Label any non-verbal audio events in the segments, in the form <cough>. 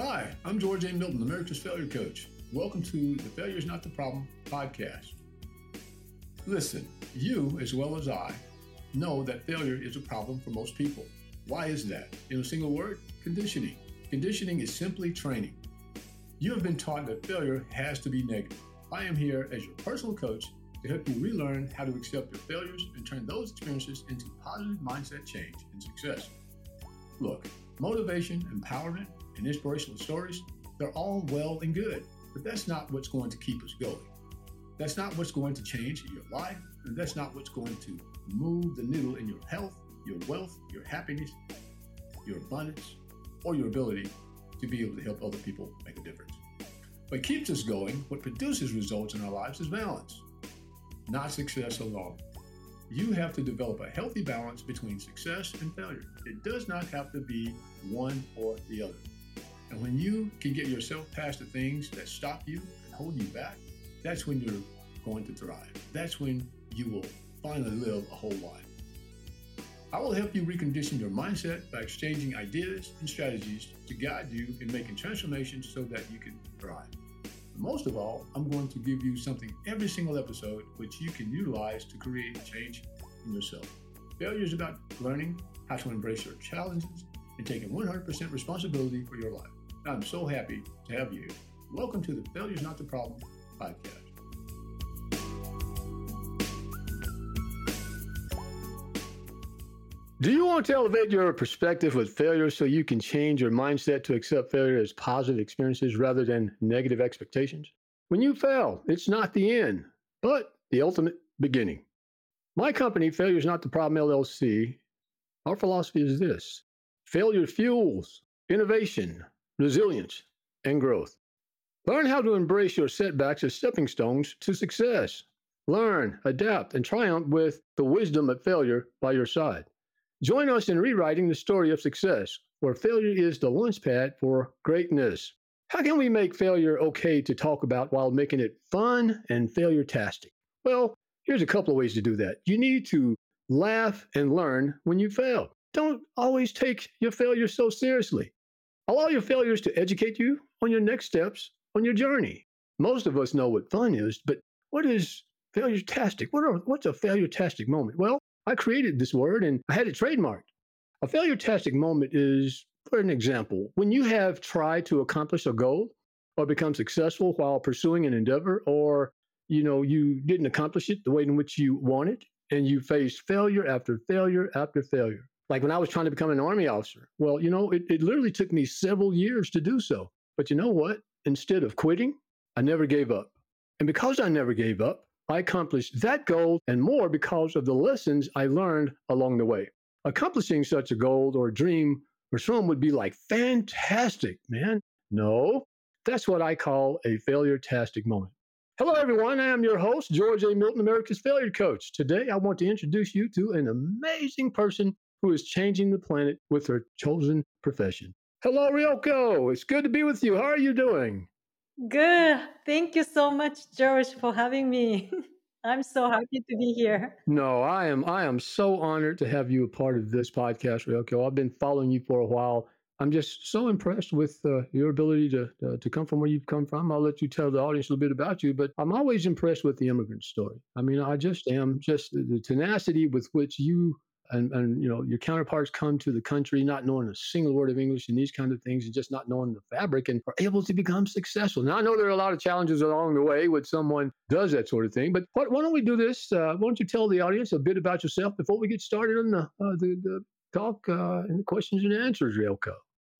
Hi, I'm George A. Milton, America's Failure Coach. Welcome to the Failure is Not the Problem podcast. Listen, you, as well as I, know that failure is a problem for most people. Why is that? In a single word, conditioning. Conditioning is simply training. You have been taught that failure has to be negative. I am here as your personal coach to help you relearn how to accept your failures and turn those experiences into positive mindset change and success. Look, motivation, empowerment, and inspirational stories, they're all well and good, but that's not what's going to keep us going. That's not what's going to change your life, and that's not what's going to move the needle in your health, your wealth, your happiness, your abundance, or your ability to be able to help other people make a difference. What keeps us going, what produces results in our lives is balance, not success alone. You have to develop a healthy balance between success and failure. It does not have to be one or the other. And when you can get yourself past the things that stop you and hold you back, that's when you're going to thrive. That's when you will finally live a whole life. I will help you recondition your mindset by exchanging ideas and strategies to guide you in making transformations so that you can thrive. Most of all, I'm going to give you something every single episode which you can utilize to create change in yourself. Failure is about learning how to embrace your challenges and taking 100% responsibility for your life. I'm so happy to have you. Welcome to the Failure is Not the Problem podcast. Do you want to elevate your perspective with failure so you can change your mindset to accept failure as positive experiences rather than negative expectations? When you fail, it's not the end, but the ultimate beginning. My company, Failure is Not the Problem LLC, our philosophy is this failure fuels innovation, resilience, and growth. Learn how to embrace your setbacks as stepping stones to success. Learn, adapt, and triumph with the wisdom of failure by your side. Join us in rewriting the story of success, where failure is the launchpad for greatness. How can we make failure okay to talk about while making it fun and failure tastic? Well, here's a couple of ways to do that. You need to laugh and learn when you fail. Don't always take your failure so seriously. Allow your failures to educate you on your next steps on your journey. Most of us know what fun is, but what is failure tastic? What what's a failure tastic moment? Well, I created this word and I had it trademarked. A failure tastic moment is, for an example, when you have tried to accomplish a goal or become successful while pursuing an endeavor, or you know you didn't accomplish it the way in which you wanted, and you faced failure after failure after failure. Like when I was trying to become an army officer, well, you know, it, it literally took me several years to do so. But you know what? Instead of quitting, I never gave up. And because I never gave up, I accomplished that goal and more because of the lessons I learned along the way. Accomplishing such a goal or a dream for some would be like fantastic, man. No, that's what I call a failure-tastic moment. Hello, everyone. I am your host, George A. Milton, America's Failure Coach. Today, I want to introduce you to an amazing person who is changing the planet with her chosen profession. Hello, Ryoko. It's good to be with you. How are you doing? Good. Thank you so much, George, for having me. <laughs> I'm so happy to be here. No, I am. I am so honored to have you a part of this podcast, Ryoko. I've been following you for a while. I'm just so impressed with uh, your ability to uh, to come from where you've come from. I'll let you tell the audience a little bit about you, but I'm always impressed with the immigrant story. I mean, I just am. Just the tenacity with which you and, and you know your counterparts come to the country not knowing a single word of english and these kind of things and just not knowing the fabric and are able to become successful. Now i know there are a lot of challenges along the way when someone does that sort of thing but why, don't we do this uh, why don't you tell the audience a bit about yourself before we get started on the, uh, the, the talk uh, and questions and answers Ryoko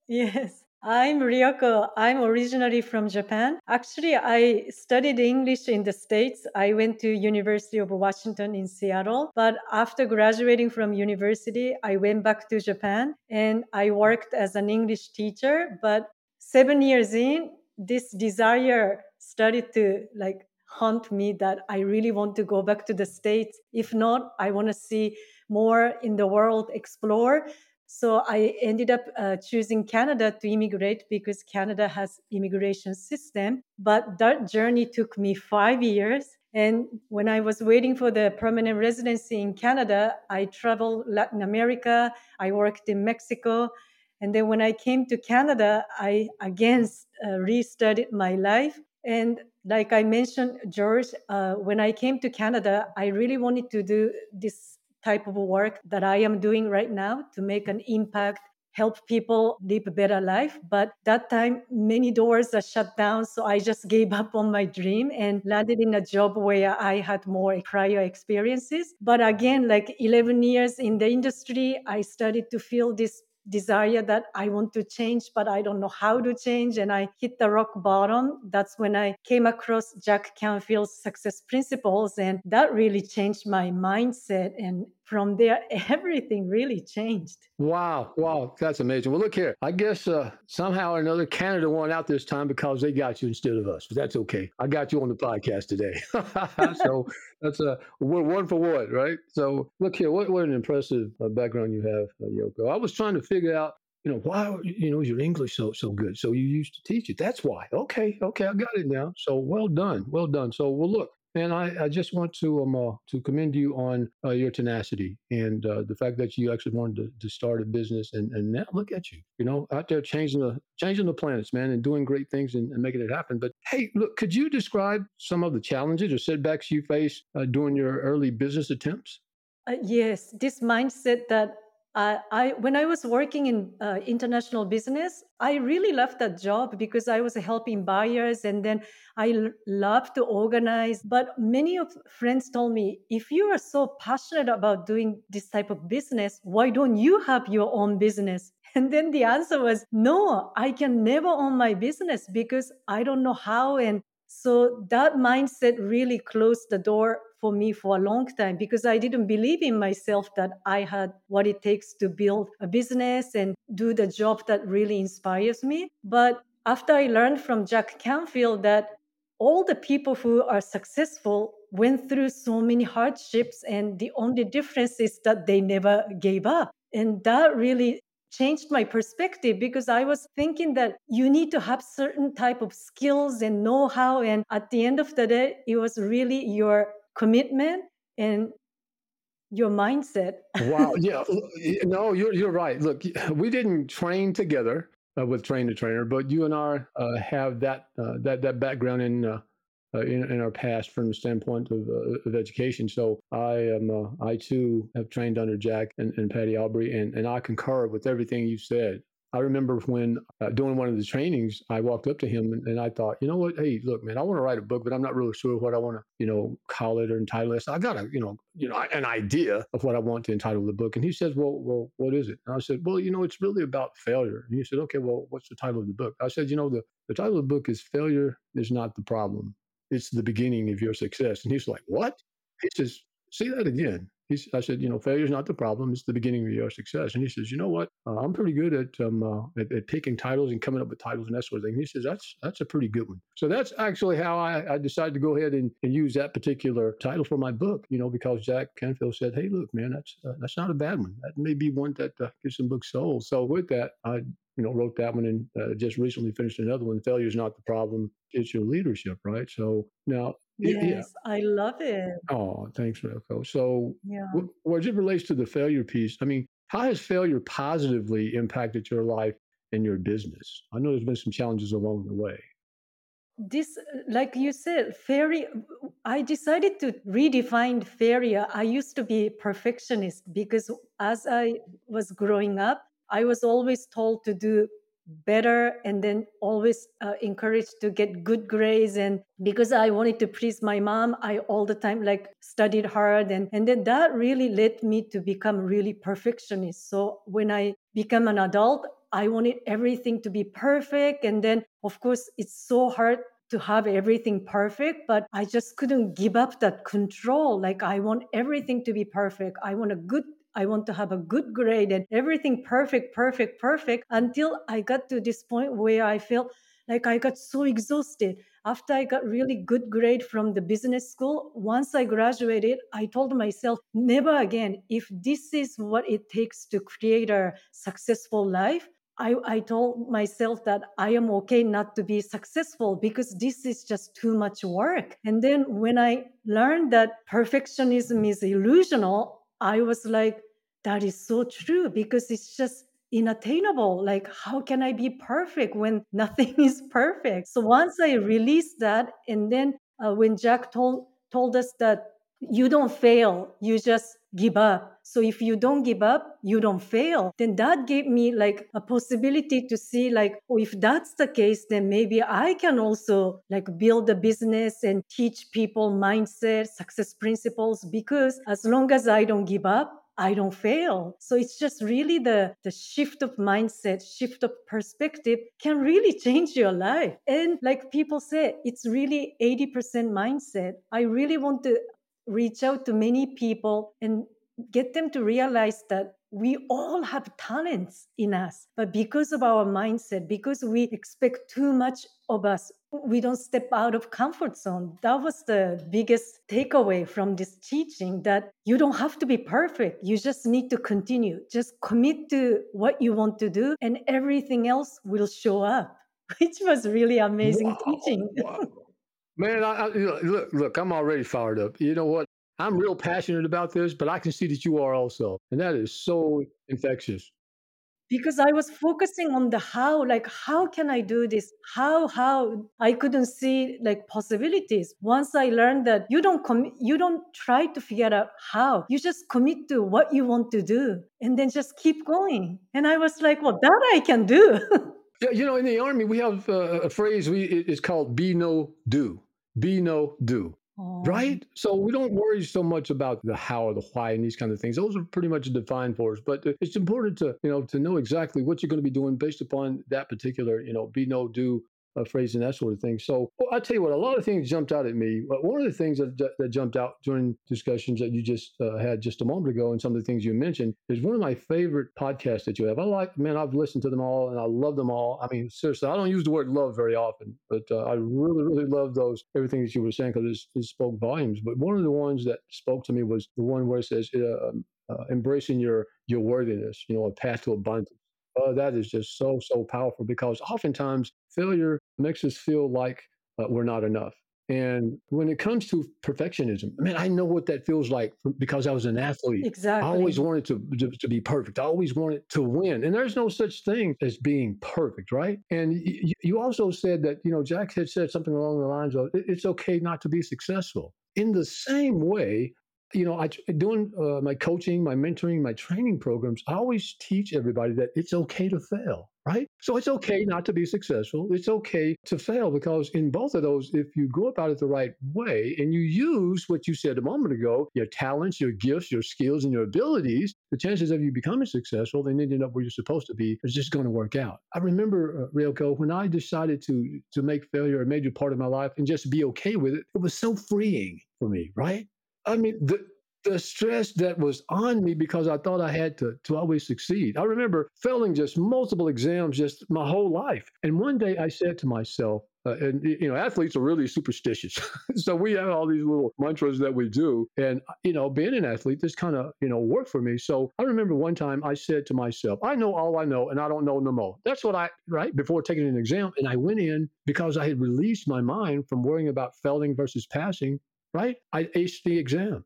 yes I'm Ryoko. I'm originally from Japan. Actually, I studied English in the States. I went to University of Washington in Seattle. But after graduating from university, I went back to Japan and I worked as an English teacher. But seven years in, this desire started to like haunt me that I really want to go back to the States. If not, I want to see more in the world, explore. So I ended up uh, choosing Canada to immigrate because Canada has immigration system. But that journey took me five years. And when I was waiting for the permanent residency in Canada, I traveled Latin America. I worked in Mexico. And then when I came to Canada, I again uh, restudied my life. And like I mentioned, George, uh, when I came to Canada, I really wanted to do this type of work that I am doing right now to make an impact help people live a better life. But that time, many doors are shut down. So I just gave up on my dream and landed in a job where I had more prior experiences. But again, like 11 years in the industry, I started to feel this desire that I want to change, but I don't know how to change. And I hit the rock bottom. That's when I came across Jack Canfield's success principles. And that really changed my mindset. And from there, <laughs> everything really changed. Wow. Wow. That's amazing. Well, look here. I guess uh, somehow or another, Canada won out this time because they got you instead of us. But that's okay. I got you on the podcast today. <laughs> so that's a we're one for one, right? So look here. What, what an impressive uh, background you have, uh, Yoko. I was trying to figure out you know why you know your english so so good so you used to teach it that's why okay okay i got it now so well done well done so well look and I, I just want to um uh, to commend you on uh, your tenacity and uh, the fact that you actually wanted to, to start a business and, and now look at you, you know, out there changing the changing the planets, man, and doing great things and, and making it happen. But hey, look, could you describe some of the challenges or setbacks you faced uh, during your early business attempts? Uh, yes, this mindset that I when I was working in uh, international business, I really loved that job because I was helping buyers, and then I l- love to organize. But many of friends told me, if you are so passionate about doing this type of business, why don't you have your own business? <laughs> And then the answer was, no, I can never own my business because I don't know how. And so that mindset really closed the door for me for a long time because I didn't believe in myself that I had what it takes to build a business and do the job that really inspires me. But after I learned from Jack Canfield that all the people who are successful went through so many hardships and the only difference is that they never gave up and that really changed my perspective because i was thinking that you need to have certain type of skills and know-how and at the end of the day it was really your commitment and your mindset. wow. <laughs> Yeah. No, you're, you're right. Look, we didn't train together uh, with Train the Trainer, but you and I uh, have that, uh, that, that background in, uh, uh, in, in, our past from the standpoint of, uh, of education. So I am, I too have trained under Jack and, and Patty Aubrey, and, and I concur with everything you said. I remember when uh, doing one of the trainings, I walked up to him and, and, I thought, you know what? Hey, look, man, I want to write a book, but I'm not really sure what I want to, you know, call it or entitle it. So I got a, you know, you know, an idea of what I want to entitle the book. And he says, well, well, what is it? And I said, well, you know, it's really about failure. And he said, okay, well, what's the title of the book? I said, you know, the, the title of the book is Failure is Not the Problem. It's the beginning of your success. And he's like, what? He says, say that again. I said, you know, failure is not the problem; it's the beginning of your success. And he says, you know what? Uh, I'm pretty good at, um, uh, at, at picking titles and coming up with titles and that sort of thing. He says that's that's a pretty good one. So that's actually how I, I decided to go ahead and, and, use that particular title for my book. You know, because Jack Canfield said, hey, look, man, that's uh, that's not a bad one. That may be one that uh, gets some books sold. So with that, I you know wrote that one and uh, just recently finished another one. Failure is not the problem; it's your leadership, right? So now Yes, yeah. I love it. Oh, thanks, Roko. So, yeah. as it relates to the failure piece, I mean, how has failure positively impacted your life and your business? I know there's been some challenges along the way. This, like you said, failure. I decided to redefine failure. I used to be a perfectionist because as I was growing up, I was always told to do better and then always uh, encouraged to get good grades and because i wanted to please my mom i all the time like studied hard and and then that really led me to become really perfectionist so when i become an adult i wanted everything to be perfect and then of course it's so hard to have everything perfect, but I just couldn't give up that control. Like, I want everything to be perfect. I want a good I want to have a good grade and everything perfect, perfect, perfect until I got to this point where I felt like I got so exhausted. After I got really good grade from the business school, once I graduated, I told myself, never again. If this is what it takes to create a successful life, I, I told myself that I am okay not to be successful because this is just too much work. And then when I learned that perfectionism is illusional, I was like, that is so true because it's just unattainable. Like, how can I be perfect when <laughs> nothing is perfect? So once I released that, and then uh, when Jack told told us that you don't fail, you just give up. So if you don't give up, you don't fail. Then that gave me like a possibility to see like, oh, if that's the case, then maybe I can also like build a business and teach people mindset, success principles, because as long as I don't give up, I don't fail. So it's just really the, the shift of mindset, shift of perspective can really change your life. And like people say, it's really 80% mindset. I really want to reach out to many people and get them to realize that we all have talents in us but because of our mindset because we expect too much of us we don't step out of comfort zone that was the biggest takeaway from this teaching that you don't have to be perfect you just need to continue just commit to what you want to do and everything else will show up <laughs> which was really amazing wow, teaching <laughs> wow. Man, I, I, look, look, I'm already fired up. You know what? I'm real passionate about this, but I can see that you are also. And that is so infectious. Because I was focusing on the how, like, how can I do this? How, how I couldn't see like possibilities. Once I learned that you don't com- you don't try to figure out how, you just commit to what you want to do and then just keep going. And I was like, well, that I can do. <laughs> yeah, you know, in the army, we have uh, a phrase we it's called be know do be know do. Right? Oh. So we don't worry so much about the how or the why and these kind of things. Those are pretty much defined for us. But uh, it's important to, you know, to know exactly what you're going to be doing based upon that particular, you know, be know do uh, phrase and that sort of thing. So well, I tell you what, a lot of things jumped out at me. One of the things that, that jumped out during discussions that you just uh, had just a moment ago, and some of the things you mentioned, is one of my favorite podcasts that you have. I like, man, I've listened to them all and I love them all. I mean, seriously, I don't use the word love very often, but uh, I really, really love those everything that you were saying because it, it, spoke volumes. But one of the ones that spoke to me was the one where it says. Uh, uh, embracing your your worthiness, you know, a path to abundance. Uh, that is just so so powerful because oftentimes failure makes us feel like uh, we're not enough. And when it comes to perfectionism, I mean, I know what that feels like because I was an athlete. Exactly. I always wanted to, to, to be perfect. I always wanted to win. And there's no such thing as being perfect, right? And y- you also said that, you know, Jack had said something along the lines of it's okay not to be successful. In the same way, you know, I doing uh, my coaching, my mentoring, my training programs. I always teach everybody that it's okay to fail, right? So it's okay not to be successful. It's okay to fail because in both of those, if you go about it the right way and you use what you said a moment ago, your talents, your gifts, your skills, and your abilities, the chances of you becoming successful and ending up where you're supposed to be is just going to work out. I remember, uh, Ryoko, when I decided to to make failure a major part of my life and just be okay with it, it was so freeing for me, right? I mean, the the stress that was on me because I thought I had to to always succeed. I remember failing just multiple exams just my whole life. And one day I said to myself, uh, and you know, athletes are really superstitious, <laughs> so we have all these little mantras that we do. And you know, being an athlete, this kind of you know worked for me. So I remember one time I said to myself, "I know all I know, and I don't know no more." That's what I right before taking an exam, and I went in because I had released my mind from worrying about failing versus passing right? I aced the exam.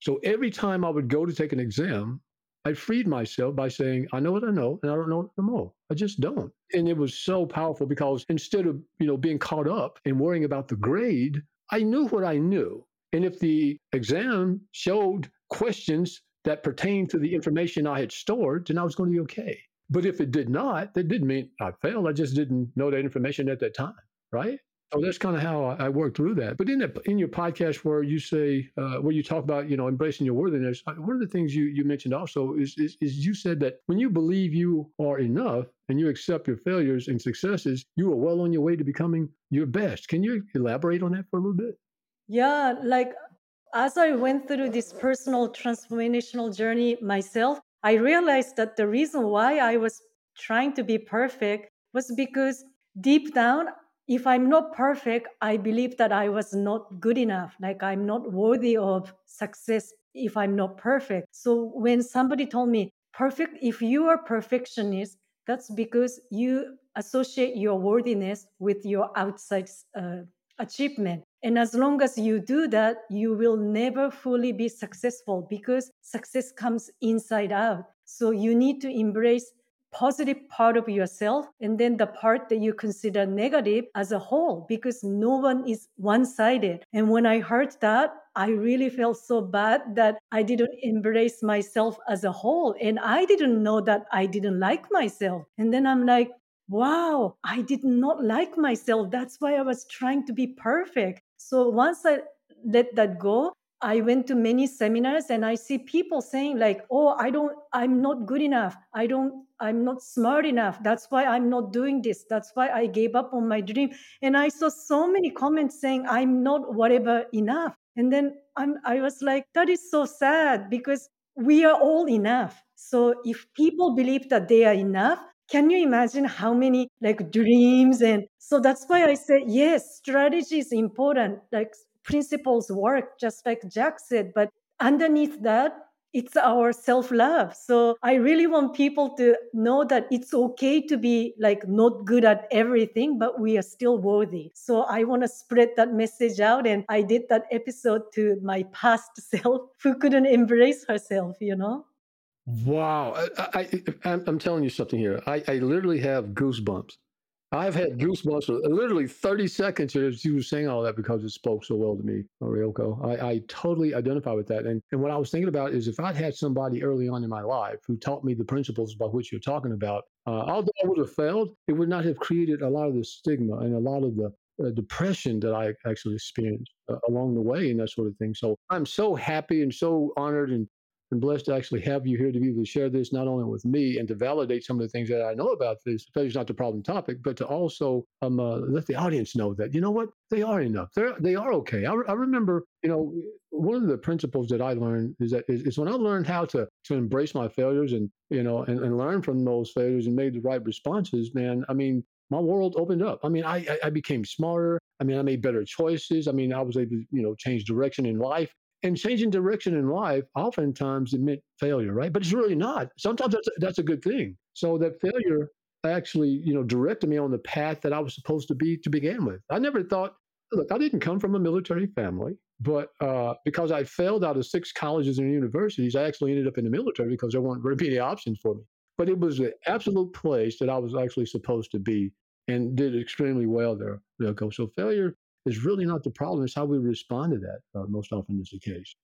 So every time I would go to take an exam, I freed myself by saying, I know what I know and I don't know what no more. I just don't. And it was so powerful because instead of, you know, being caught up and worrying about the grade, I knew what I knew. And if the exam showed questions that pertained to the information I had stored, then I was going to be okay. But if it did not, that didn't mean I failed. I just didn't know that information at that time, right? So that's kind of how I, work through that. But in the, in your podcast where you say uh, where you talk about you know embracing your worthiness, uh, one of the things you you mentioned also is, is is you said that when you believe you are enough and you accept your failures and successes, you are well on your way to becoming your best. Can you elaborate on that for a little bit? Yeah, like as I went through this personal transformational journey myself, I realized that the reason why I was trying to be perfect was because deep down if I'm not perfect, I believe that I was not good enough. Like I'm not worthy of success if I'm not perfect. So when somebody told me, perfect, if you are perfectionist, that's because you associate your worthiness with your outside uh, achievement. And as long as you do that, you will never fully be successful because success comes inside out. So you need to embrace positive part of yourself and then the part that you consider negative as a whole because no one is one sided. And when I heard that, I really felt so bad that I didn't embrace myself as a whole. And I didn't know that I didn't like myself. And then I'm like, wow, I did not like myself. That's why I was trying to be perfect. So once I let that go, I went to many seminars and I see people saying like, "Oh, I don't I'm not good enough. I don't I'm not smart enough. That's why I'm not doing this. That's why I gave up on my dream." And I saw so many comments saying I'm not whatever enough. And then I'm I was like, that is so sad because we are all enough. So if people believe that they are enough, can you imagine how many like dreams and so that's why I say yes, strategy is important. Like principles work, just like Jack said. But underneath that, it's our self love. So I really want people to know that it's okay to be like not good at everything, but we are still worthy. So I want to spread that message out. And I did that episode to my past <laughs> self who couldn't embrace herself, you know? Wow. I, I, am telling you something here. I, I literally have goosebumps I've had goosebumps for literally 30 seconds as you were saying all that because it spoke so well to me, Ryoko. I, I totally identify with that. And, and what I was thinking about is if I'd had somebody early on in my life who taught me the principles by which you're talking about, uh, although I would have failed, it would not have created a lot of the stigma and a lot of the uh, depression that I actually experienced uh, along the way and that sort of thing. So I'm so happy and so honored and and blessed to actually have you here to be able to share this not only with me and to validate some of the things that I know about this. It's not the problem topic, but to also um, uh, let the audience know that you know what they are enough. They're they are okay. I, re- I remember you know one of the principles that I learned is that is, is, when I learned how to to embrace my failures and you know and, and learn from those failures and made the right responses. Man, I mean my world opened up. I mean, I, I became smarter. I mean, I made better choices. I mean, I was able to, you know, change direction in life and changing direction in life oftentimes it meant failure right? But it's really not. Sometimes that's a, that's a good thing. So that failure actually you know directed me on the path that i was supposed to be to begin with. I never thought look i didn't come from a military family but uh, because i failed out of six colleges and universities i actually ended up in the military because there weren't very many options for me. But it was the absolute place that i was actually supposed to be and did extremely well there. So failure is really not the problem. It's how we respond to that uh, most often is the case.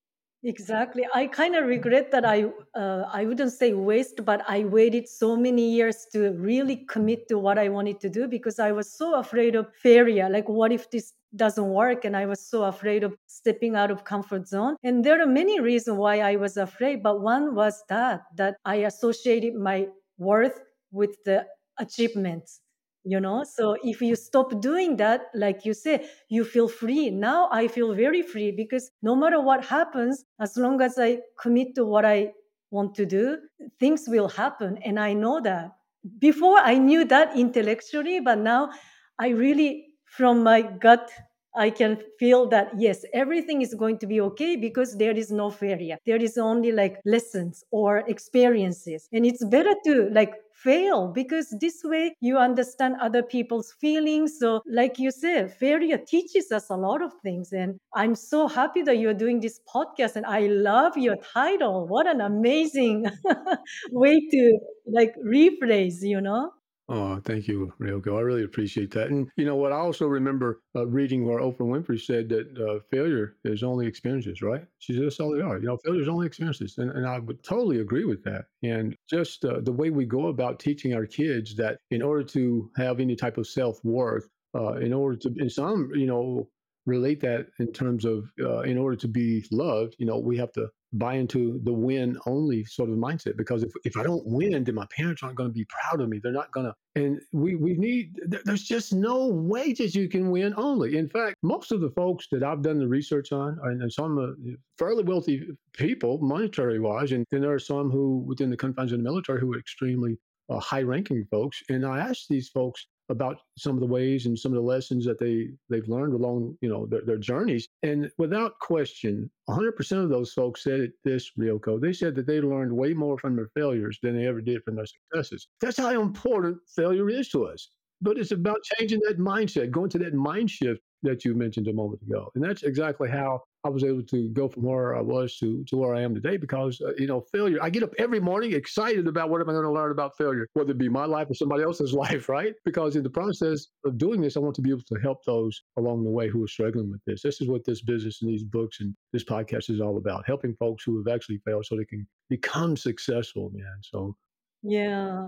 Exactly. I kind of regret that I uh, I wouldn't say waste, but I waited so many years to really commit to what I wanted to do because I was so afraid of failure. Like, what if this doesn't work? And I was so afraid of stepping out of comfort zone. And there are many reasons why I was afraid, but one was that that I associated my worth with the achievements you know so if you stop doing that like you say you feel free now i feel very free because no matter what happens as long as i commit to what i want to do things will happen and i know that before i knew that intellectually but now i really from my gut I can feel that yes, everything is going to be okay because there is no failure. There is only like lessons or experiences. And it's better to like fail because this way you understand other people's feelings. So, like you said, failure teaches us a lot of things. And I'm so happy that you're doing this podcast. And I love your title. What an amazing <laughs> way to like rephrase, you know? Oh, thank you, Ryoko. I really appreciate that. And you know what? I also remember uh, reading where Oprah Winfrey said that uh, failure is only experiences, right? She said that's all they are. You know, failure is only experiences, and, and I would totally agree with that. And just uh, the way we go about teaching our kids that in order to have any type of self worth, uh, in order to, in some, you know, relate that in terms of uh, in order to be loved, you know, we have to buy into the win only sort of mindset because if, if I don't win, then my parents aren't going to be proud of me. They're not going to. And we, we need, there's just no way that you can win only. In fact, most of the folks that I've done the research on, and some uh, fairly wealthy people, monetary wise, and then there are some who within the confines of the military who are extremely uh, high ranking folks. And I asked these folks, about some of the ways and some of the lessons that they they've learned along you know their, their journeys. And without question 100% of those folks said this ryoko they said that they learned way more from their failures than they ever did from their successes. That's how important failure is to us. But it's about changing that mindset going to that mind shift that you mentioned a moment ago. And that's exactly how I was able to go from where I was to, to where I am today because, uh, you know, failure, I get up every morning excited about what am I going to learn about failure, whether it be my life or somebody else's <laughs> life, right? Because in the process of doing this, I want to be able to help those along the way who are struggling with this. This is what this business and these books and this podcast is all about helping folks who have actually failed so they can become successful, man. So, yeah,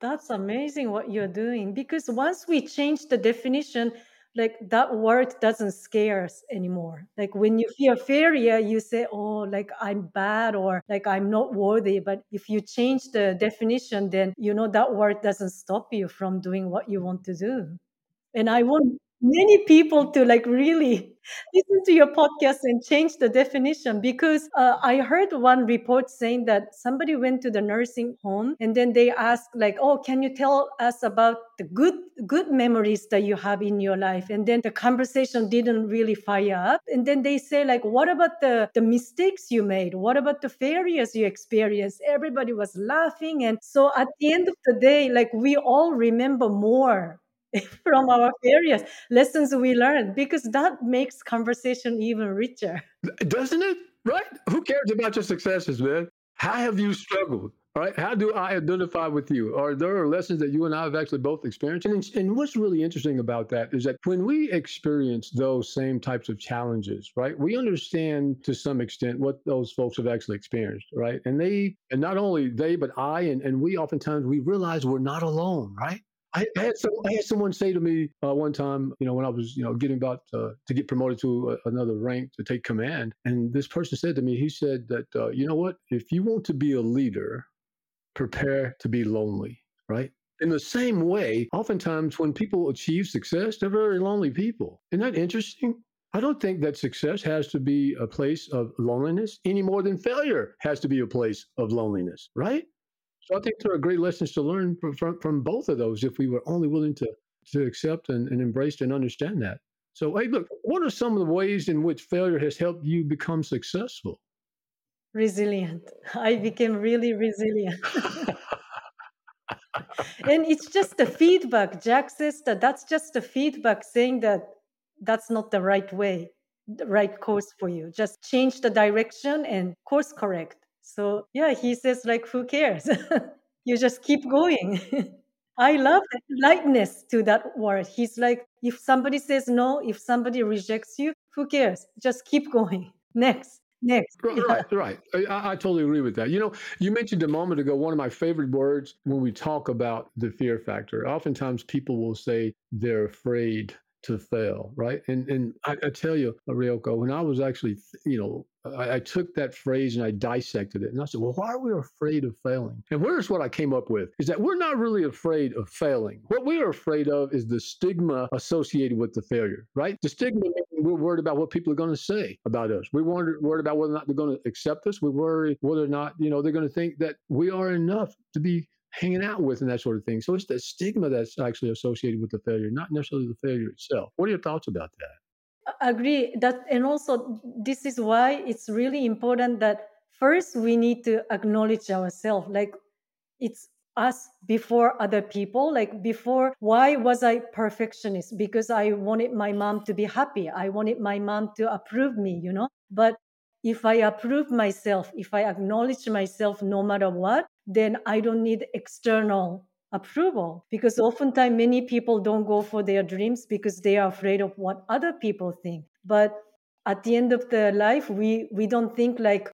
that's amazing what you're doing because once we change the definition, like that word doesn't scare us anymore. Like when you feel failure, you say, oh, like I'm bad or like I'm not worthy. But if you change the definition, then you know that word doesn't stop you from doing what you want to do. And I want many people to like really <laughs> listen to your podcast and change the definition because uh, i heard one report saying that somebody went to the nursing home and then they asked like oh can you tell us about the good good memories that you have in your life? And then the conversation didn't really fire up. And then they say like what about the the mistakes you made? What about the failures you experienced? Everybody was laughing. And so at the end of the day like we all remember more <laughs> from our various lessons we learned because that makes conversation even richer. Doesn't it? Right? Who cares about your successes, man? How have you struggled? Right? How do I identify with you? Are there lessons that you and I have actually both experienced? And, and what's really interesting about that is that when we experience those same types of challenges, right, we understand to some extent what those folks have actually experienced, right? And they, and not only they, but I, and, and we oftentimes we realize we're not alone, right? I, had some, I had someone say to me uh, one time, you know, when I was, you know, getting about uh, to get promoted to a, another rank to take command, and this person said to me, he said that, uh, you know what, if you want to be a leader, prepare to be lonely, right? In the same way, oftentimes when people achieve success, they're very lonely people. Isn't that interesting? I don't think that success has to be a place of loneliness any more than failure has to be a place of loneliness, right? So I think there are great lessons to learn from, from, from both of those if we were only willing to, to accept and, and embrace and understand that. So, hey, look, what are some of the ways in which failure has helped you become successful? Resilient. <laughs> I became really resilient. <laughs> and it's just the feedback. Jack says that that's just the feedback saying that that's not the right way, the right course for you. Just change the direction and course correct. So yeah, he says like, who cares? <laughs> you just keep going. <laughs> I love the lightness to that word. He's like, if somebody says no, if somebody rejects you, who cares? Just keep <laughs> going. Next. Next. Right, right. I, I, totally agree with that. You know, you mentioned a moment ago one of my favorite words when we talk about the fear factor. Oftentimes people will say they're afraid to fail, right? And and I, I tell you, Ryoko, when I was actually, you know, I, I, took that phrase and I dissected it, and I said, well, why are we afraid of failing? And here's what I came up with: is that we're not really afraid of failing. What we are afraid of is the stigma associated with the failure, right? The stigma. We're worried about what people are going to say about us. We're worried, about whether or not they're going to accept us. We worry whether or not, you know, they're going to think that we are enough to be hanging out with and that sort of thing. So it's the stigma that's actually associated with the failure, not necessarily the failure itself. What are your thoughts about that? Agree that and also this is why it's really important that first we need to acknowledge ourselves like it's us before other people like before why was i perfectionist? Because i wanted my mom to be happy. I wanted my mom to approve me you know? But if I approve myself, if I acknowledge myself no matter what, then I don't need external approval because oftentimes many people don't go for their dreams because they are afraid of what other people think. But at the end of the life we we don't think like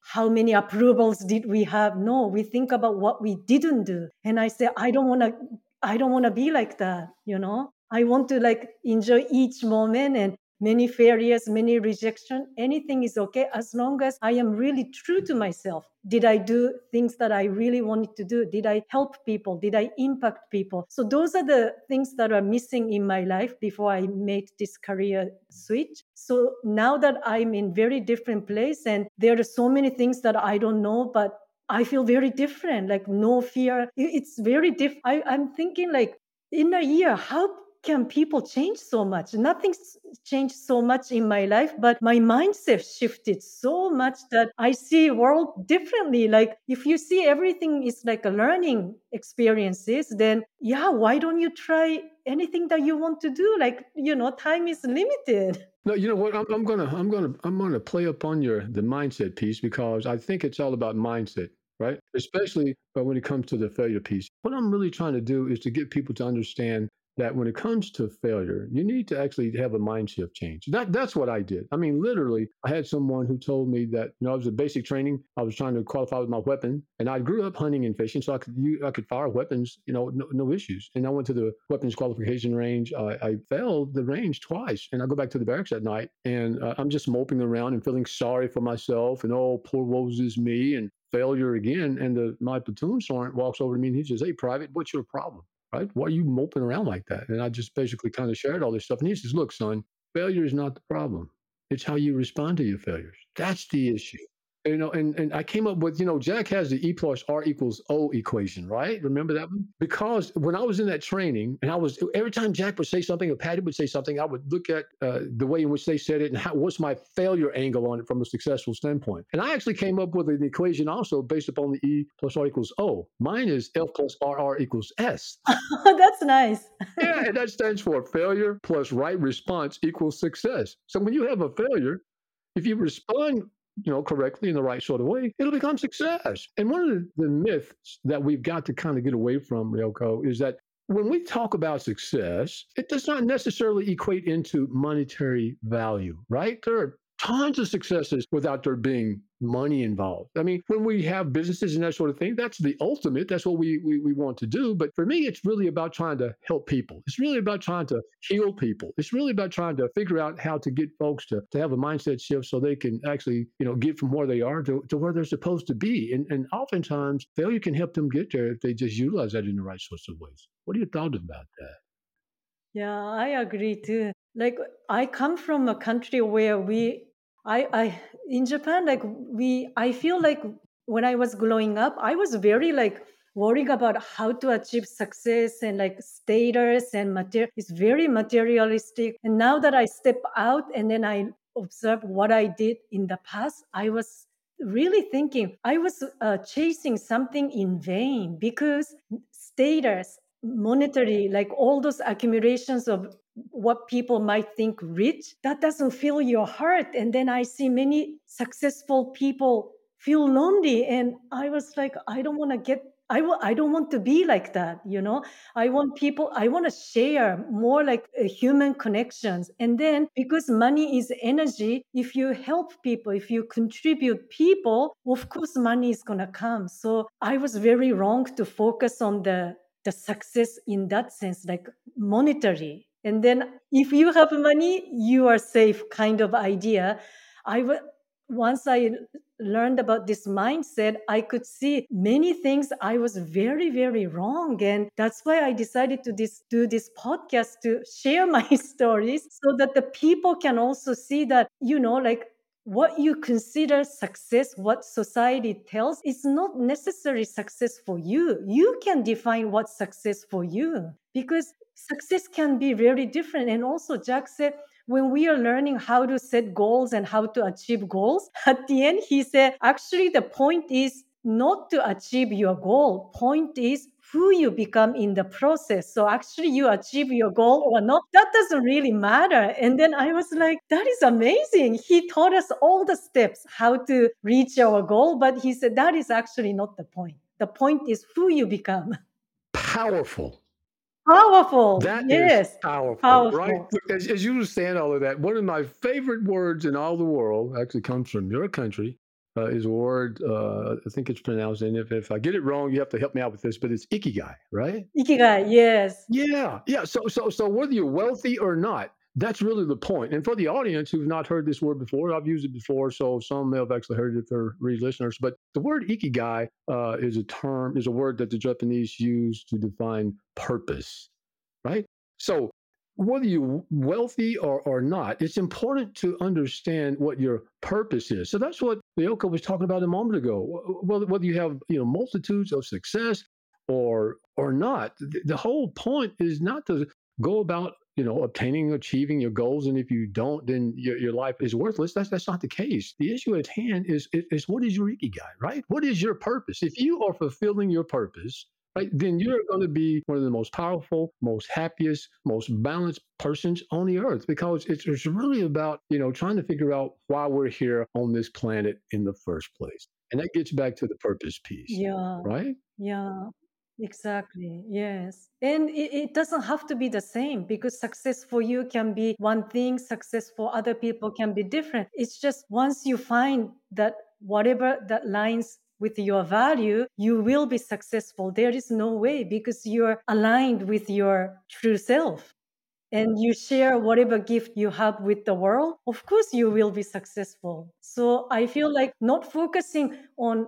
how many approvals did we have? No we think about what we didn't do. And i say i don't want to i don't want to be like that you know? I want to like enjoy each moment and many failures, many rejection, anything is okay as long as I am really true to myself. Did I do things that I really wanted to do? Did I help people? Did I impact people? So those are the things that are missing in my life before I made this career switch. So now that I'm in very different place and there are so many things that I don't know, but I feel very different, like no fear. It's very different. I'm thinking like in a year, how can people change so much? Nothing's changed so much in my life, but my mindset shifted so much that I see world differently. Like if you see everything is like a learning experiences, then yeah, why don't you try anything that you want to do? Like, you know, time is limited. No, you know what? I'm, I'm gonna, I'm gonna, I'm gonna play upon your the mindset piece because I think it's all about mindset right? Especially but when it comes to the failure piece. What I'm really trying to do is to get people to understand that when it comes to failure, you need to actually have a mind shift change. That that's what I did. I mean, literally, I had someone who told me that you know I was a basic training. I was trying to qualify with my weapon, and I grew up hunting and fishing, so I could you, I could fire weapons, you know, no, no, issues. And I went to the weapons qualification range. I, I failed the range twice, and I go back to the barracks at night, and uh, I'm just moping around and feeling sorry for myself, and oh, poor woes is me, and failure again. And the, my platoon sergeant walks over to me and he says, Hey, private, what's your problem? Right? Why are you moping around like that? And I just basically kind of shared all this stuff. And he says, Look, son, failure is not the problem. It's how you respond to your failures. That's the issue you know, and, and I came up with, you know, Jack has the E plus R equals O equation, right? Remember that one? Because when I was in that training, and I was every time Jack would say something or Patty would say something, I would look at uh, the way in which they said it and how, what's my failure angle on it from a successful standpoint. And I actually came up with an equation also based upon the E plus R equals O. Mine is F plus RR equals S. <laughs> That's nice. <laughs> yeah, and that stands for failure plus right response equals success. So when you have a failure, if you respond you know, correctly in the right sort of way, it'll become success. And one of the, myths that we've got to kind of get away from, Ryoko, is that when we talk about success, it does not necessarily equate into monetary value, right? There are tons of successes without there being money involved. I mean, when we have businesses and that sort of thing, that's the ultimate. That's what we, we, we want to do. But for me, it's really about trying to help people. It's really about trying to heal people. It's really about trying to figure out how to get folks to, to have a mindset shift so they can actually, you know, get from where they are to, to where they're supposed to be. And, and oftentimes failure can help them get there if they just utilize that in the right sorts of ways. What are your thoughts about that? Yeah, I agree too. Like I come from a country where we I, I in Japan, like we, I feel like when I was growing up, I was very like worrying about how to achieve success and like status and material. It's very materialistic. And now that I step out and then I observe what I did in the past, I was really thinking I was uh, chasing something in vain because status monetary like all those accumulations of what people might think rich that doesn't fill your heart and then i see many successful people feel lonely and i was like i don't want to get I w- I don't want to be like that, you know. I want people, I want to share more like uh, human connections. And then because money is energy, if you help people, if you contribute people, of course, money is going to come. So I was very wrong to focus on the the success in that sense, like monetary. And then if you have money, you are safe kind of idea. I w- once I learned about this mindset, I could see many things I was very, very wrong. And that's why I decided to this, do this podcast to share <laughs> my stories so that the people can also see that, you know, like what you consider success, what society tells, is not necessarily success for you. You can define what success for you because success can be very different. And also, Jack said, when we are learning how to set goals and how to achieve goals, <laughs> at the end, he said, actually, the point is not to achieve your goal. Point is who you become in the process. So actually you achieve your goal or not, that doesn't really matter. And then I was like, that is amazing. He taught us all the steps how to reach our goal, but he said that is actually not the point. The point is who you become. Powerful. Powerful. That yes. powerful, powerful, right? As, as you saying all of that, one of my favorite words in all the world actually comes from your country, uh, is a word. Uh, I think it's pronounced, and if, if I get it wrong, you have to help me out with this. But it's ikigai, right? Ikigai, yes. Yeah, yeah. So, so, so whether you're wealthy or not, that's really the point. And for the audience who've not heard this word before, I've used it before, so some may have actually heard it they're re-listeners. But the word ikigai uh, is a term, is a word that the Japanese use to define purpose, right? So whether you're wealthy or, or not, it's important to understand what your purpose is. So that's what Ryoko was talking about a moment ago. Whether, whether you have you know multitudes of success or or not, the whole point is not to go about you know obtaining achieving your goals and if you don't then your, your life is worthless. That's that's not the case. The issue at hand is is what is your ikigai right? What is your purpose? If you are fulfilling your purpose right then you're going to be one of the most powerful most happiest most balanced persons on the earth because it's, it's really about you know trying to figure out why we're here on this planet in the first place. And that gets back to the purpose piece Yeah, right? Yeah, exactly. Yes. And it, it doesn't have to be the same because success for you can be one thing, success for other people can be different. It's just once you find that whatever that lines with your value, you will be successful. There is no way because you're aligned with your true self and you share whatever gift you have with the world, of course you will be successful. So I feel like not focusing on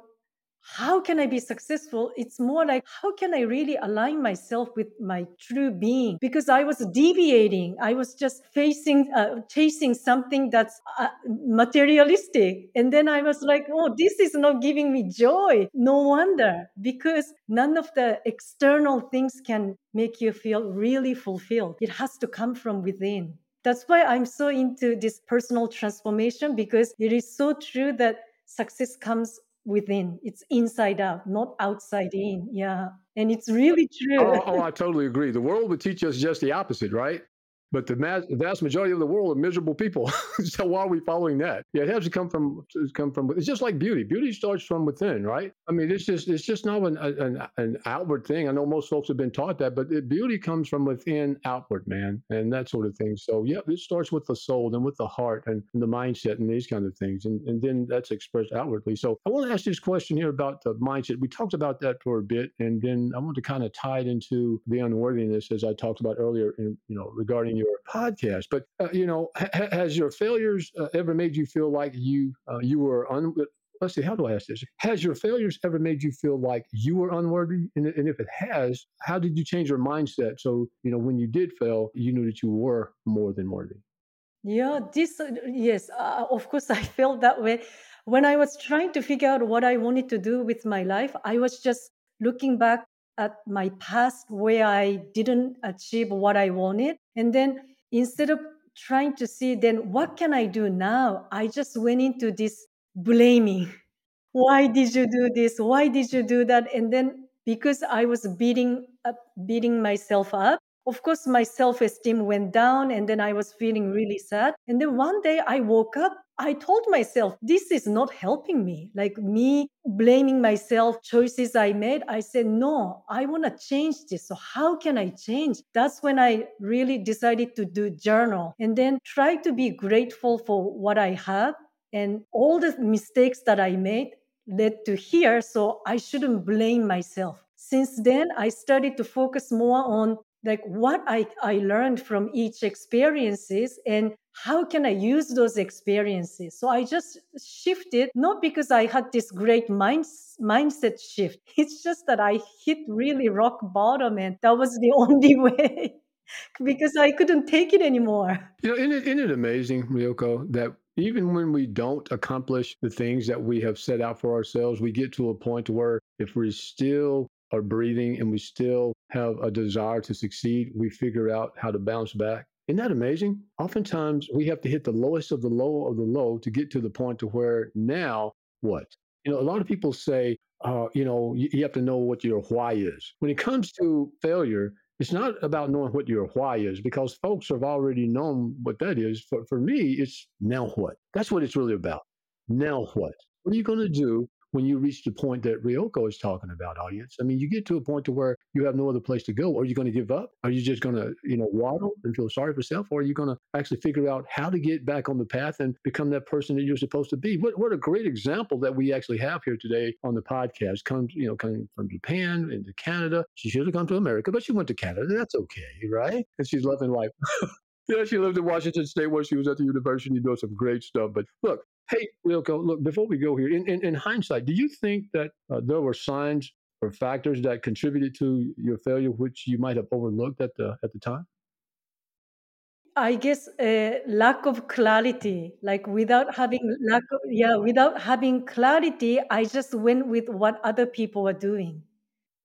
how can I be successful? It's more like, how can I really align myself with my true being? Because I was deviating. I was just facing, uh, chasing something that's uh, materialistic. And then I was like, oh, this is not giving me joy. No wonder, because none of the external things can make you feel really fulfilled. It has to come from within. That's why I'm so into this personal transformation because it is so true that success comes within. It's inside out, not outside in. Yeah. And it's really oh, true. Oh, oh, I totally agree. The world would teach us just the opposite, right? But the vast majority of the world are miserable people. <laughs> so why are we following that? Yeah, it has to come from come from. It's just like beauty. Beauty starts from within, right? I mean, it's just it's just not an an, an outward thing. I know most folks have been taught that, but it, beauty comes from within outward, man, and that sort of thing. So yeah, it starts with the soul and with the heart and, and the mindset and these kind of things, and and then that's expressed outwardly. So I want to ask this question here about the mindset. We talked about that for a bit, and then I want to kind of tie it into the unworthiness as I talked about earlier, in, you know, regarding your podcast. But uh, you know, ha- has your failures uh, ever made you feel like you uh, you were un? Let's see, how do I ask this? Has your failures ever made you feel like you were unworthy? And, and if it has, how did you change your mindset so you know when you did fail, you knew that you were more than worthy? Yeah, this, uh, yes, uh, of course, <laughs> I felt that way. When I was trying to figure out what I wanted to do with my life, I was just looking back at my past where I didn't achieve what I wanted. And then instead of trying to see then what can I do now, I just went into this blaming. <laughs> Why did you do this? Why did you do that? And then because I was beating up, beating myself up, of course my self-esteem went down and then I was feeling really sad. And then one day I woke up I told myself, this is not helping me. Like me blaming myself, choices I made. I said, no, I want to change this. So how can I change? That's when I really decided to do journal and then try to be grateful for what I have and all the mistakes that I made led to here. So I shouldn't blame myself. Since then, I started to focus more on like what I, I learned from each experiences and how can I use those experiences? So I just shifted, not because I had this great mind, mindset shift. <laughs> It's just that I hit really rock bottom and that was the <laughs> only way <laughs> because I couldn't take it anymore. You know, isn't it, isn't it amazing, Ryoko, that even when we don't accomplish the things that we have set out for ourselves, we get to a point where if we're still are breathing and we still have a desire to succeed, we figure out how to bounce back. Isn't that amazing? Oftentimes we have to hit the lowest of the low of the low to get to the point to where now what? You know, a lot of people say, uh, you know, you, you have to know what your why is. When it comes to failure, it's not about knowing what your why is because folks have already known what that is. For, for me, it's now what? That's what it's really about. Now what? What are you going to do when you reach the point that Ryoko is talking about, audience. I mean, you get to a point to where you have no other place to go. Are you going to give up? Are you just going to, you know, waddle and feel sorry for yourself? Or are you going to actually figure out how to get back on the path and become that person that you're supposed to be? What, what a great example that we actually have here today on the podcast. Comes, you know, coming from Japan into Canada. She should have come to America, but she went to Canada. That's okay, right? And she's loving life. <laughs> yeah, she lived in Washington State where she was at the university doing some great stuff. But look, Hey, Ryoko, look, before we go here, in, in, in hindsight, do you think that uh, there were signs or factors that contributed to your failure, which you might have overlooked at the at the time? I guess uh, lack of clarity, like without having lack of, yeah, without having clarity, I just went with what other people were doing.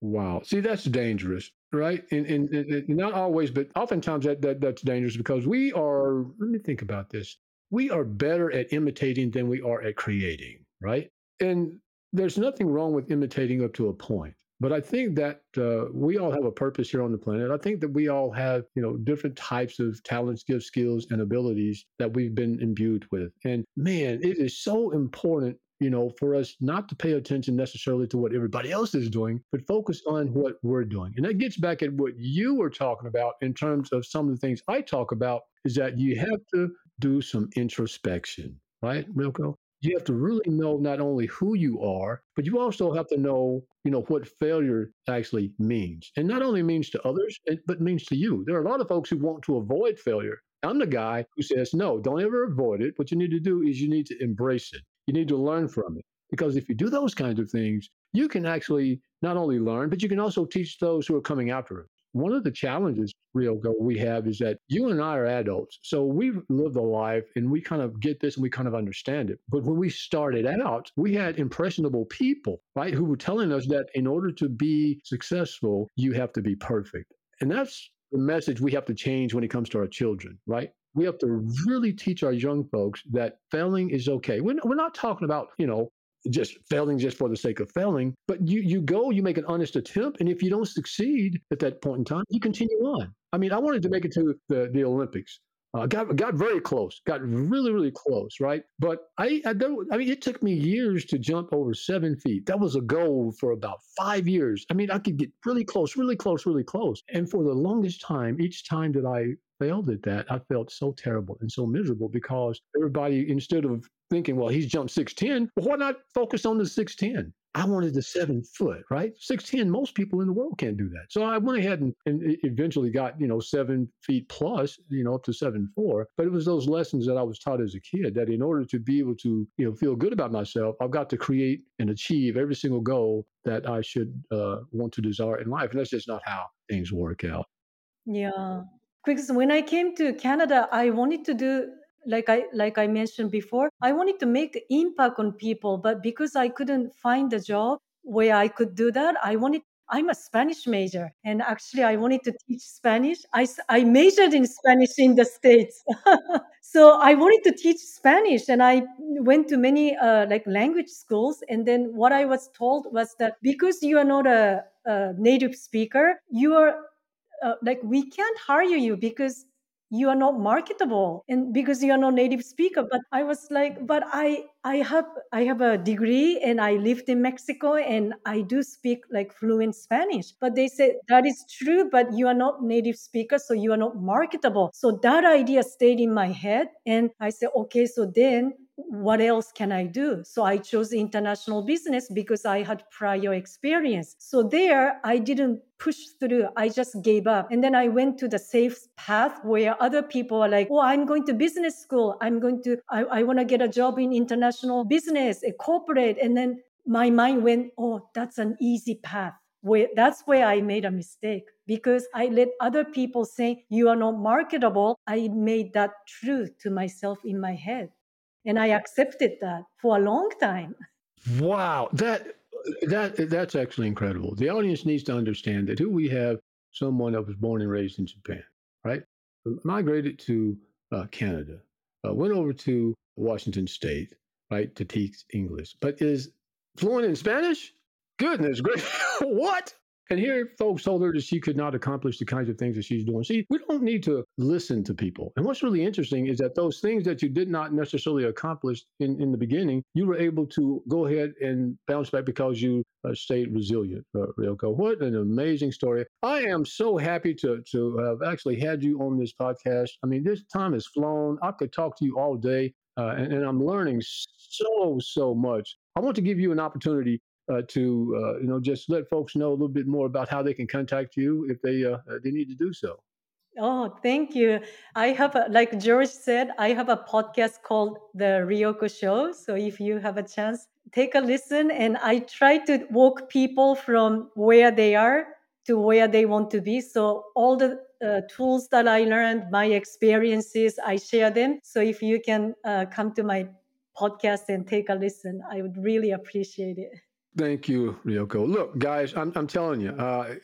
Wow. See, that's dangerous, right? And, and, and not always, but oftentimes that, that that's dangerous because we are, let me think about this. We are better at imitating than we are at creating, right? And there's nothing wrong with imitating up to a point. But I think that uh, we all have a purpose here on the planet. I think that we all have, you know, different types of talents, gifts, skills, and abilities that we've been imbued with. And man, it is so important you know, for us not to pay attention necessarily to what everybody else is doing, but focus on what we're doing. And that gets back at what you were talking about in terms of some of the things I talk about is that you have to do some introspection, right, Ryoko? You have to really know not only who you are, but you also have to know, you know, what failure actually means. And not only means to others, but means to you. There are a lot of folks who want to avoid failure. I'm the guy who says, no, don't ever avoid it. What you need to do is you need to embrace it. You need to learn from it. Because if you do those kinds of things, you can actually not only learn, but you can also teach those who are coming after it. One of the challenges, Ryoko, we have is that you and I are adults. So we've lived a life and we kind of get this and we kind of understand it. But when we started out, we had impressionable people, right, who were telling us that in order to be successful, you have to be perfect. And that's the message we have to change when it comes to our children, right? we have to really teach our young folks that failing is okay. We're, we're not talking about, you know, just failing just for the sake of failing, but you you go, you make an honest attempt, and if you don't succeed at that point in time, you continue on. I mean, I wanted to make it to the, the Olympics. Uh, got got very close, got really really close, right? But I, I I mean, it took me years to jump over seven feet. That was a goal for about five years. I mean, I could get really close, really close, really close, and for the longest time, each time that I failed at that, I felt so terrible and so miserable because everybody, instead of thinking, well, he's jumped 6'10, well, why not focus on the 6'10? I wanted the seven foot, right? 6'10, most people in the world can't do that. So I went ahead and, and eventually got, you know, seven feet plus, you know, up to seven four. But it was those lessons that I was taught as a kid that in order to be able to, you know, feel good about myself, I've got to create and achieve every single goal that I should uh, want to desire in life. And that's just not how things work out. Yeah because when I came to Canada, I wanted to do like I like I mentioned before, I wanted to make impact on people, but because I couldn't find a job where I could do that, I wanted I'm a Spanish major, and actually, I wanted to teach Spanish. I, I majored in Spanish in the States. <laughs> so I wanted to teach Spanish, and I went to many uh, like language schools. And then what I was told was that because you are not a, a native speaker, you are uh, like we can't hire you because you are not marketable and because you are not native speaker. But i was like but i i have i have a degree and i lived in mexico and i do speak like fluent spanish. But they said that is true but you are not native speaker so you are not marketable. So that idea stayed in my head and i said okay so then what else can I do? So I chose international business because I had prior experience. So there, I didn't push through. I just gave up. And then I went to the safe path where other people are like, oh, I'm going to business school. I'm going to, I, I want to get a job in international business, a corporate. And then my mind went, oh, that's an easy path. Where, that's where I made a mistake because I let other people say you are not marketable. I made that truth to myself in my head and I accepted that for a long time. Wow, that that that's actually incredible. The audience needs to understand that who we have someone that was born and raised in Japan, right? Migrated to uh, Canada, uh, went over to Washington State, right, to teach English, but is fluent in Spanish. Goodness gracious, <laughs> what? And here, folks told her that she could not accomplish the kinds of things that she's doing. See, we don't need to listen to people. And what's really interesting is that those things that you did not necessarily accomplish in, in the beginning, you were able to go ahead and bounce back because you uh, stayed resilient, uh, Ryoko. What an amazing story. I am so happy to, to have actually had you on this podcast. I mean, this time has flown. I could talk to you all day, uh, and, and I'm learning so, so much. I want to give you an opportunity uh, to uh, you know just let folks know a little bit more about how they can contact you if they uh, they need to do so. Oh, thank you. I have, a, like George said, I have a podcast called The Ryoko Show. So if you have a chance, take a listen. And I try to walk people from where they are to where they want to be. So all the uh, tools that I learned, my experiences, I share them. So if you can uh, come to my podcast and take a listen, I would really appreciate it. Thank you, Ryoko. Look, guys, I'm, I'm telling you, uh,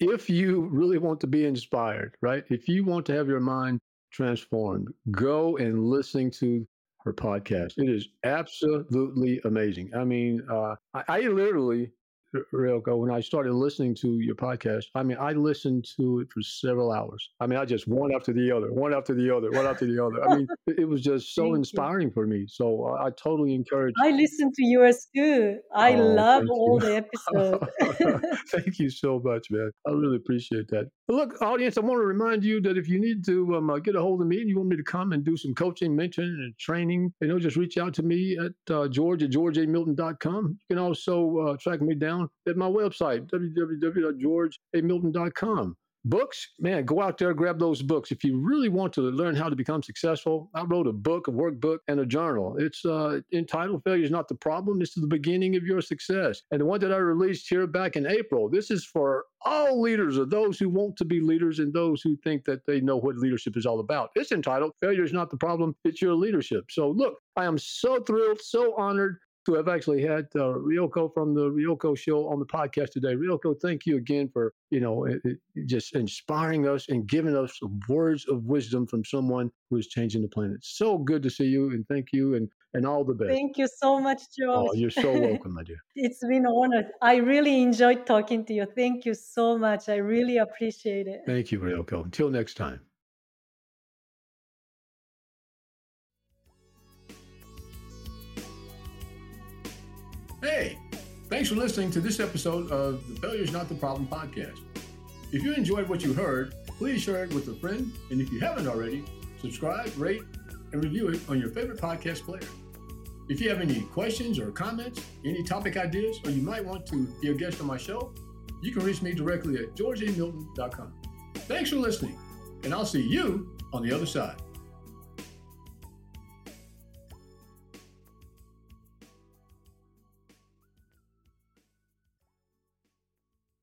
if you really want to be inspired, right? If you want to have your mind transformed, go and listen to her podcast. It is absolutely amazing. I mean, uh, I, I literally Ryoko, when I started listening to your podcast, I mean, I listened to it for several hours. I mean, I just one after the other, one after the other, one after the other. I mean, <laughs> it was just so inspiring for me. So I, I, totally encourage. I listen to yours too. I oh, love all you. the episodes. <laughs> thank you so much, man. I really appreciate that. Look, audience, I want to remind you that if you need to um, uh, get a hold of me and you want me to come and do some coaching, mentoring, and training, you know, just reach out to me at uh, george at georgeamilton.com. You can also uh, track me down down at my website, www.georgeamilton.com. Books, man, go out there, grab those books. If you really want to learn how to become successful, I wrote a book, a workbook, and a journal. It's uh, entitled Failure is Not the Problem, it's the beginning of your success. And the one that I released here back in April, this is for all leaders, or those who want to be leaders and those who think that they know what leadership is all about. It's entitled Failure is Not the Problem, it's Your Leadership. So, look, I am so thrilled, so honored who have actually had uh, Ryoko from the Ryoko Show on the podcast today. Ryoko, thank you again for you know it, it just inspiring us and giving us words of wisdom from someone who is changing the planet. So good to see you, and thank you, and and all the best. Thank you so much, George. Oh, you're so <laughs> welcome, my dear. it's been an honor. I really enjoyed talking to you. Thank you so much. I really appreciate it. Thank you, Ryoko. Until next time. Hey, thanks for listening to this episode of the Failure is Not the Problem podcast. If you enjoyed what you heard, please share it with a friend. And if you haven't already, subscribe, rate, and review it on your favorite podcast player. If you have any questions or comments, any topic ideas, or you might want to be a guest on my show, you can reach me directly at georgeamilton.com. Thanks for listening, and I'll see you on the other side.